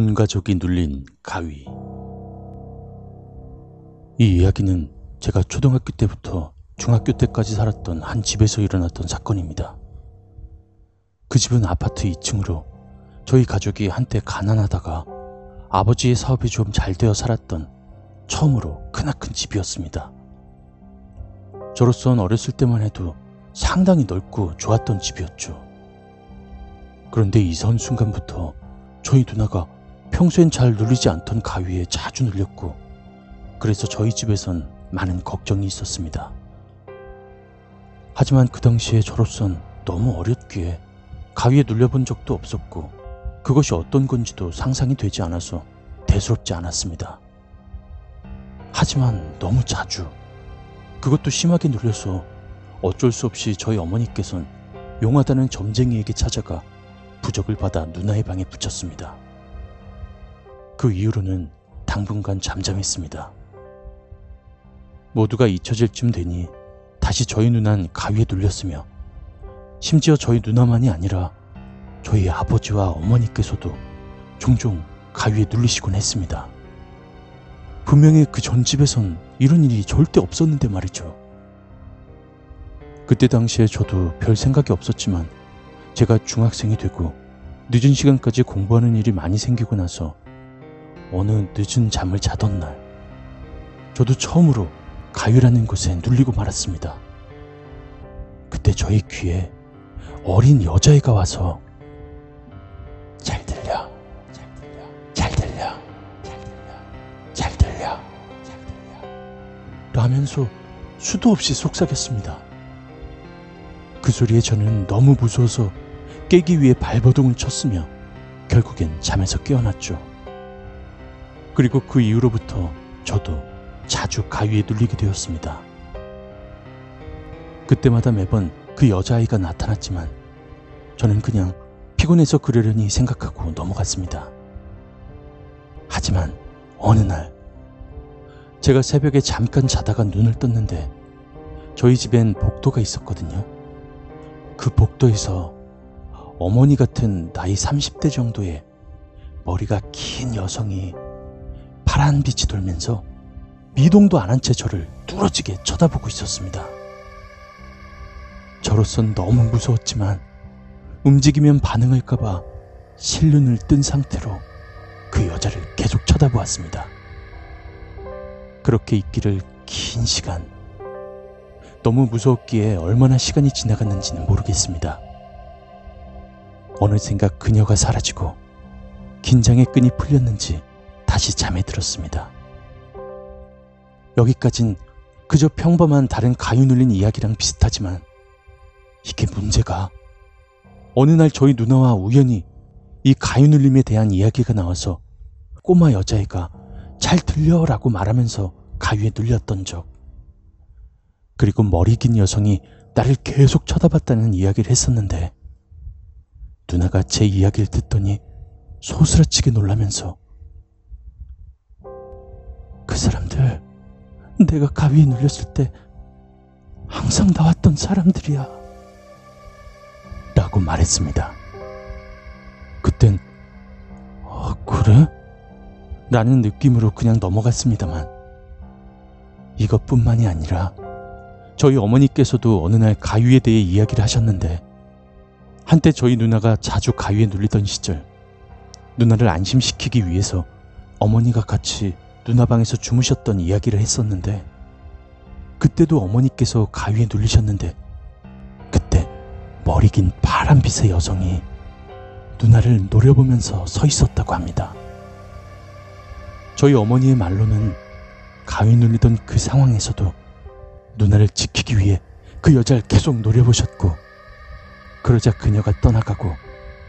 온 가족이 눌린 가위. 이 이야기는 제가 초등학교 때부터 중학교 때까지 살았던 한 집에서 일어났던 사건입니다. 그 집은 아파트 2층으로 저희 가족이 한때 가난하다가 아버지의 사업이 좀 잘 되어 살았던 처음으로 크나큰 집이었습니다. 저로선 어렸을 때만 해도 상당히 넓고 좋았던 집이었죠. 그런데 온 순간부터 저희 누나가 평소엔 잘 눌리지 않던 가위에 자주 눌렸고 그래서 저희 집에선 많은 걱정이 있었습니다. 하지만 그 당시에 저로선 너무 어렸기에 가위에 눌려본 적도 없었고 그것이 어떤 건지도 상상이 되지 않아서 대수롭지 않았습니다. 하지만 너무 자주 그것도 심하게 눌려서 어쩔 수 없이 저희 어머니께선 용하다는 점쟁이에게 찾아가 부적을 받아 누나의 방에 붙였습니다. 그 이후로는 당분간 잠잠했습니다. 모두가 잊혀질 쯤 되니 다시 저희 누난 가위에 눌렸으며 심지어 저희 누나만이 아니라 저희 아버지와 어머니께서도 종종 가위에 눌리시곤 했습니다. 분명히 그 전 집에선 이런 일이 절대 없었는데 말이죠. 그때 당시에 저도 별 생각이 없었지만 제가 중학생이 되고 늦은 시간까지 공부하는 일이 많이 생기고 나서 어느 늦은 잠을 자던 날 저도 처음으로 가위라는 곳에 눌리고 말았습니다. 그때 저희 귀에 어린 여자애가 와서 잘 들려, 잘 들려, 잘 들려, 잘 들려, 잘 들려, 잘 들려 라면서 수도 없이 속삭였습니다. 그 소리에 저는 너무 무서워서 깨기 위해 발버둥을 쳤으며 결국엔 잠에서 깨어났죠. 그리고 그 이후로부터 저도 자주 가위에 눌리게 되었습니다. 그때마다 매번 그 여자아이가 나타났지만 저는 그냥 피곤해서 그러려니 생각하고 넘어갔습니다. 하지만 어느 날 제가 새벽에 잠깐 자다가 눈을 떴는데 저희 집엔 복도가 있었거든요. 그 복도에서 어머니 같은 나이 30대 정도의 머리가 긴 여성이 파란 빛이 돌면서 미동도 안 한 채 저를 뚫어지게 쳐다보고 있었습니다. 저로선 너무 무서웠지만 움직이면 반응할까봐 실눈을 뜬 상태로 그 여자를 계속 쳐다보았습니다. 그렇게 있기를 긴 시간. 너무 무서웠기에 얼마나 시간이 지나갔는지는 모르겠습니다. 어느샌가 그녀가 사라지고 긴장의 끈이 풀렸는지 다시 잠에 들었습니다. 여기까진 그저 평범한 다른 가위 눌린 이야기랑 비슷하지만 이게 문제가 어느 날 저희 누나와 우연히 이 가위 눌림에 대한 이야기가 나와서 꼬마 여자애가 잘 들려라고 말하면서 가위에 눌렸던 적 그리고 머리 긴 여성이 나를 계속 쳐다봤다는 이야기를 했었는데 누나가 제 이야기를 듣더니 소스라치게 놀라면서 그 사람들 내가 가위에 눌렸을 때 항상 나왔던 사람들이야 라고 말했습니다. 그땐 어, 그래? 라는 느낌으로 그냥 넘어갔습니다만 이것뿐만이 아니라 저희 어머니께서도 어느 날 가위에 대해 이야기를 하셨는데 한때 저희 누나가 자주 가위에 눌리던 시절 누나를 안심시키기 위해서 어머니가 같이 누나 방에서 주무셨던 이야기를 했었는데 그때도 어머니께서 가위에 눌리셨는데 그때 머리 긴 파란빛의 여성이 누나를 노려보면서 서 있었다고 합니다. 저희 어머니의 말로는 가위 눌리던 그 상황에서도 누나를 지키기 위해 그 여자를 계속 노려보셨고 그러자 그녀가 떠나가고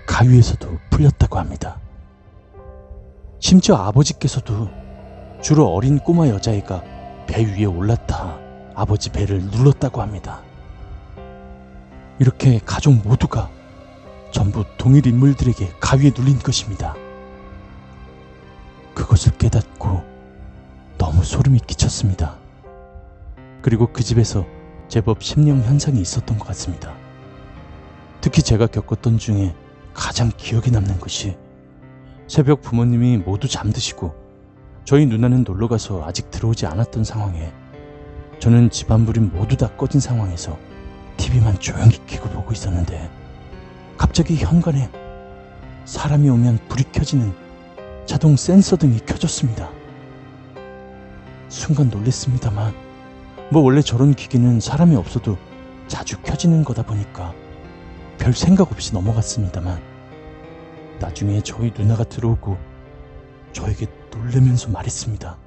가위에서도 풀렸다고 합니다. 심지어 아버지께서도 주로 어린 꼬마 여자애가 배 위에 올라타 아버지 배를 눌렀다고 합니다. 이렇게 가족 모두가 전부 동일 인물들에게 가위에 눌린 것입니다. 그것을 깨닫고 너무 소름이 끼쳤습니다. 그리고 그 집에서 제법 심령 현상이 있었던 것 같습니다. 특히 제가 겪었던 중에 가장 기억에 남는 것이 새벽 부모님이 모두 잠드시고 저희 누나는 놀러 가서 아직 들어오지 않았던 상황에 저는 집안 불이 모두 다 꺼진 상황에서 TV만 조용히 켜고 보고 있었는데 갑자기 현관에 사람이 오면 불이 켜지는 자동 센서 등이 켜졌습니다. 순간 놀랬습니다만 뭐 원래 저런 기기는 사람이 없어도 자주 켜지는 거다 보니까 별 생각 없이 넘어갔습니다만 나중에 저희 누나가 들어오고 저에게 놀래면서 말했습니다.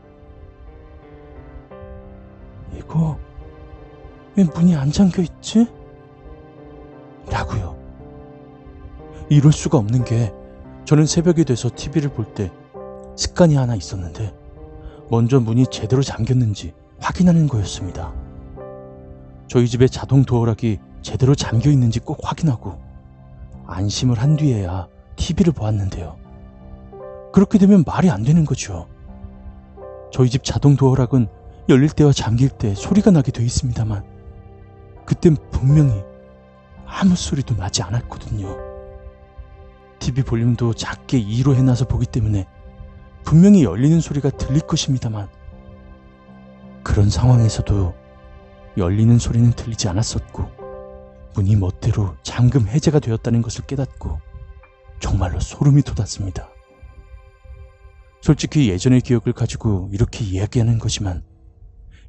이거 왜 문이 안 잠겨 있지? 라고요. 이럴 수가 없는 게 저는 새벽이 돼서 TV를 볼 때 습관이 하나 있었는데 먼저 문이 제대로 잠겼는지 확인하는 거였습니다. 저희 집에 자동 도어락이 제대로 잠겨 있는지 꼭 확인하고 안심을 한 뒤에야 TV를 보았는데요. 그렇게 되면 말이 안 되는 거죠. 저희 집 자동 도어락은 열릴 때와 잠길 때 소리가 나게 돼 있습니다만 그땐 분명히 아무 소리도 나지 않았거든요. TV 볼륨도 작게 2로 해놔서 보기 때문에 분명히 열리는 소리가 들릴 것입니다만 그런 상황에서도 열리는 소리는 들리지 않았었고 문이 멋대로 잠금 해제가 되었다는 것을 깨닫고 정말로 소름이 돋았습니다. 솔직히 예전의 기억을 가지고 이렇게 이야기하는 거지만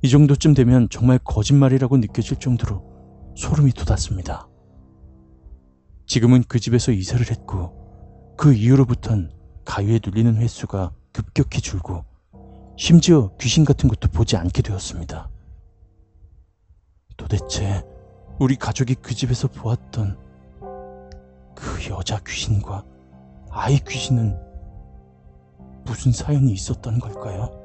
이 정도쯤 되면 정말 거짓말이라고 느껴질 정도로 소름이 돋았습니다. 지금은 그 집에서 이사를 했고 그 이후로부턴 가위에 눌리는 횟수가 급격히 줄고 심지어 귀신 같은 것도 보지 않게 되었습니다. 도대체 우리 가족이 그 집에서 보았던 그 여자 귀신과 아이 귀신은 무슨 사연이 있었던 걸까요?